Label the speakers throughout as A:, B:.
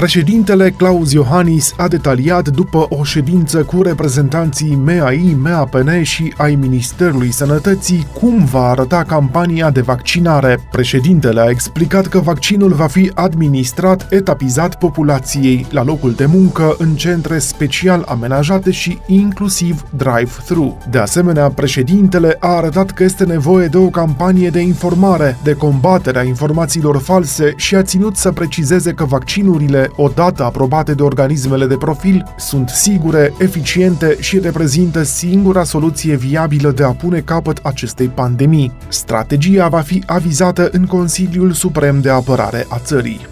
A: Președintele Claus Iohannis a detaliat după o ședință cu reprezentanții MEAI, MEAPN și ai Ministerului Sănătății cum va arăta campania de vaccinare. Președintele a explicat că vaccinul va fi administrat etapizat populației la locul de muncă în centre special amenajate și inclusiv drive-thru. De asemenea, președintele a arătat că este nevoie de o campanie de informare, de combaterea informațiilor false și a ținut să precizeze că vaccinurile odată aprobate de organismele de profil, sunt sigure, eficiente și reprezintă singura soluție viabilă de a pune capăt acestei pandemii. Strategia va fi avizată în Consiliul Suprem de Apărare a țării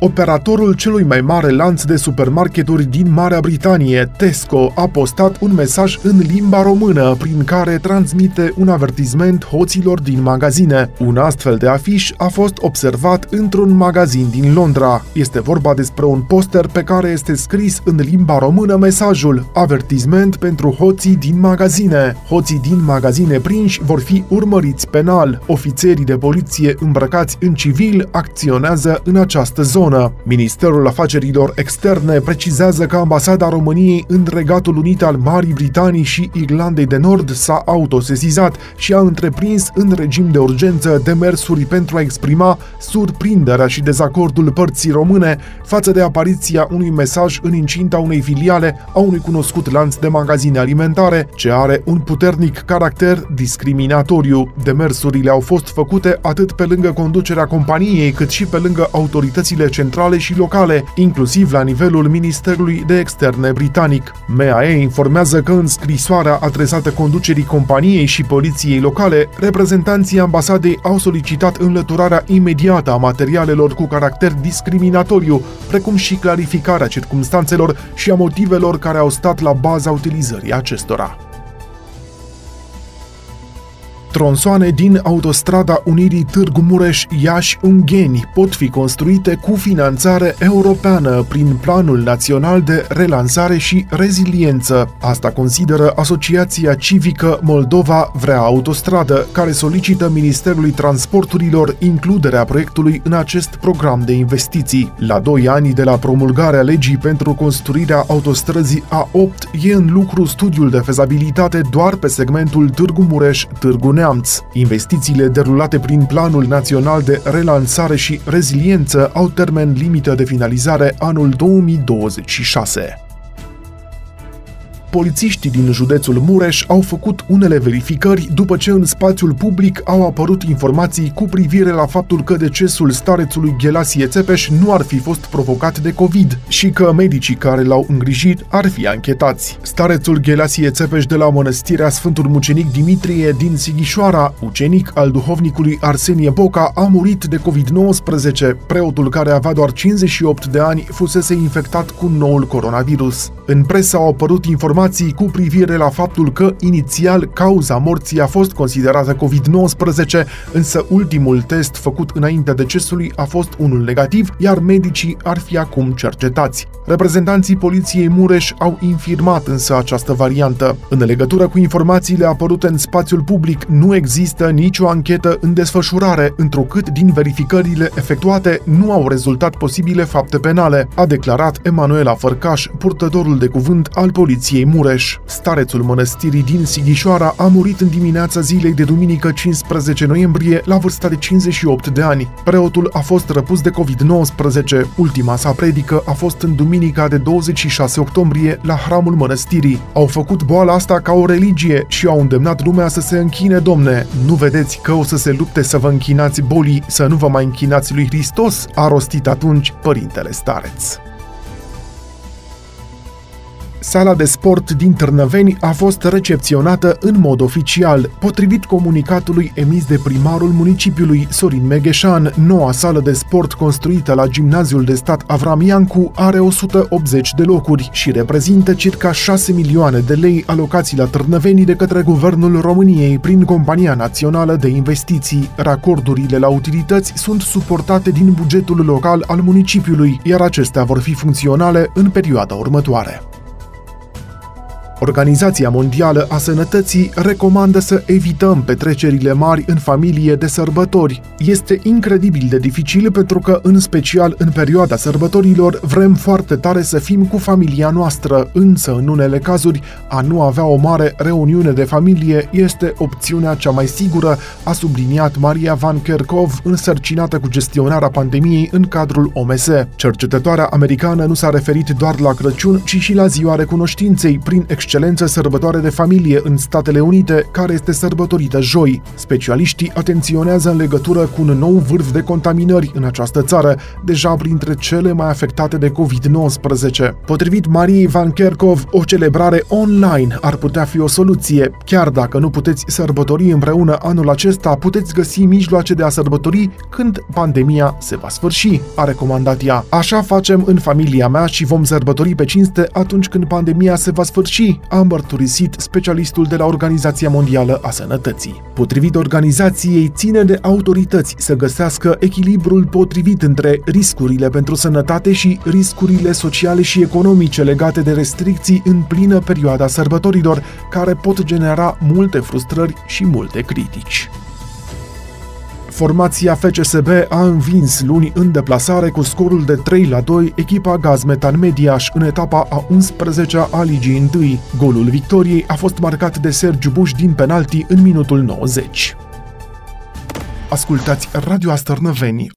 A: operatorul celui mai mare lanț de supermarketuri din Marea Britanie, Tesco, a postat un mesaj în limba română prin care transmite un avertisment hoților din magazine. Un astfel de afiș a fost observat într-un magazin din Londra. Este vorba despre un poster pe care este scris în limba română mesajul Avertisment pentru hoții din magazine. Hoții din magazine prinși vor fi urmăriți penal. Ofițerii de poliție îmbrăcați în civil acționează în această zonă zonă. Ministerul Afacerilor Externe precizează că ambasada României în Regatul Unit al Marii Britanii și Irlandei de Nord s-a autosesizat și a întreprins în regim de urgență demersuri pentru a exprima surprinderea și dezacordul părții române față de apariția unui mesaj în incinta unei filiale a unui cunoscut lanț de magazine alimentare, ce are un puternic caracter discriminatoriu. Demersurile au fost făcute atât pe lângă conducerea companiei, cât și pe lângă autoritățile centrale și locale, inclusiv la nivelul Ministerului de Externe britanic. MAE informează că în scrisoarea adresată conducerii companiei și poliției locale, reprezentanții ambasadei au solicitat înlăturarea imediată a materialelor cu caracter discriminatoriu, precum și clarificarea circumstanțelor și a motivelor care au stat la baza utilizării acestora. Tronsoane din autostrada Unirii Târgu Mureș-Iași-Ungheni pot fi construite cu finanțare europeană prin Planul Național de Relansare și Reziliență. Asta consideră Asociația Civică Moldova Vrea Autostradă, care solicită Ministerului Transporturilor includerea proiectului în acest program de investiții. La doi ani de la promulgarea legii pentru construirea autostrăzii A8, e în lucru studiul de fezabilitate doar pe segmentul Târgu Mureș-Târgu Neamț. Investițiile derulate prin Planul Național de Relansare și Reziliență au termen limită de finalizare anul 2026 polițiștii din județul Mureș au făcut unele verificări după ce în spațiul public au apărut informații cu privire la faptul că decesul starețului Ghelasie Țepeș nu ar fi fost provocat de COVID și că medicii care l-au îngrijit ar fi anchetați. Starețul Ghelasie Țepeș de la mănăstirea Sfântul Mucenic Dimitrie din Sighișoara, ucenic al duhovnicului Arsenie Boca, a murit de COVID-19. Preotul care avea doar 58 de ani fusese infectat cu noul coronavirus. În presă au apărut informații informații cu privire la faptul că inițial cauza morții a fost considerată COVID-19, însă ultimul test făcut înaintea decesului a fost unul negativ, iar medicii ar fi acum cercetați. Reprezentanții poliției Mureș au infirmat însă această variantă. În legătură cu informațiile apărute în spațiul public, nu există nicio anchetă în desfășurare, întrucât din verificările efectuate nu au rezultat posibile fapte penale, a declarat Emanuela Fărcaș, purtătorul de cuvânt al poliției Mureș. Starețul mănăstirii din Sighișoara a murit în dimineața zilei de duminică 15 noiembrie la vârsta de 58 de ani. Preotul a fost răpus de COVID-19. Ultima sa predică a fost în duminica de 26 octombrie la hramul mănăstirii. Au făcut boala asta ca o religie și au îndemnat lumea să se închine, domne. Nu vedeți că o să se lupte să vă închinați bolii, să nu vă mai închinați lui Hristos? A rostit atunci părintele stareț. Sala de sport din Târnăveni a fost recepționată în mod oficial. Potrivit comunicatului emis de primarul municipiului Sorin Megheșan, noua sală de sport construită la Gimnaziul de Stat Avram Iancu are 180 de locuri și reprezintă circa 6 milioane de lei alocații la Târnăveni de către Guvernul României prin Compania Națională de Investiții. Racordurile la utilități sunt suportate din bugetul local al municipiului, iar acestea vor fi funcționale în perioada următoare. Organizația Mondială a Sănătății recomandă să evităm petrecerile mari în familie de sărbători. Este incredibil de dificil pentru că, în special în perioada sărbătorilor, vrem foarte tare să fim cu familia noastră, însă, în unele cazuri, a nu avea o mare reuniune de familie este opțiunea cea mai sigură, a subliniat Maria Van Kerkhove, însărcinată cu gestionarea pandemiei în cadrul OMS. Cercetătoarea americană nu s-a referit doar la Crăciun, ci și la Ziua Recunoștinței, prin excelență sărbătoare de familie în Statele Unite, care este sărbătorită joi. Specialiștii atenționează în legătură cu un nou vârf de contaminări în această țară, deja printre cele mai afectate de COVID-19. Potrivit Mariei Van Kerkhove, o celebrare online ar putea fi o soluție. Chiar dacă nu puteți sărbători împreună anul acesta, puteți găsi mijloace de a sărbători când pandemia se va sfârși, a recomandat ea. Așa facem în familia mea și vom sărbători pe cinste atunci când pandemia se va sfârși, a mărturisit specialistul de la Organizația Mondială a Sănătății. Potrivit organizației, ține de autorități să găsească echilibrul potrivit între riscurile pentru sănătate și riscurile sociale și economice legate de restricții în plină perioada sărbătorilor, care pot genera multe frustrări și multe critici. Formația FCSB a învins luni în deplasare cu scorul de 3 la 2 echipa Gazmetan Mediaș în etapa a 11-a a Ligii 1. Golul victoriei a fost marcat de Sergiu Buș din penalti în minutul 90. Ascultați Radio Astărnăveni,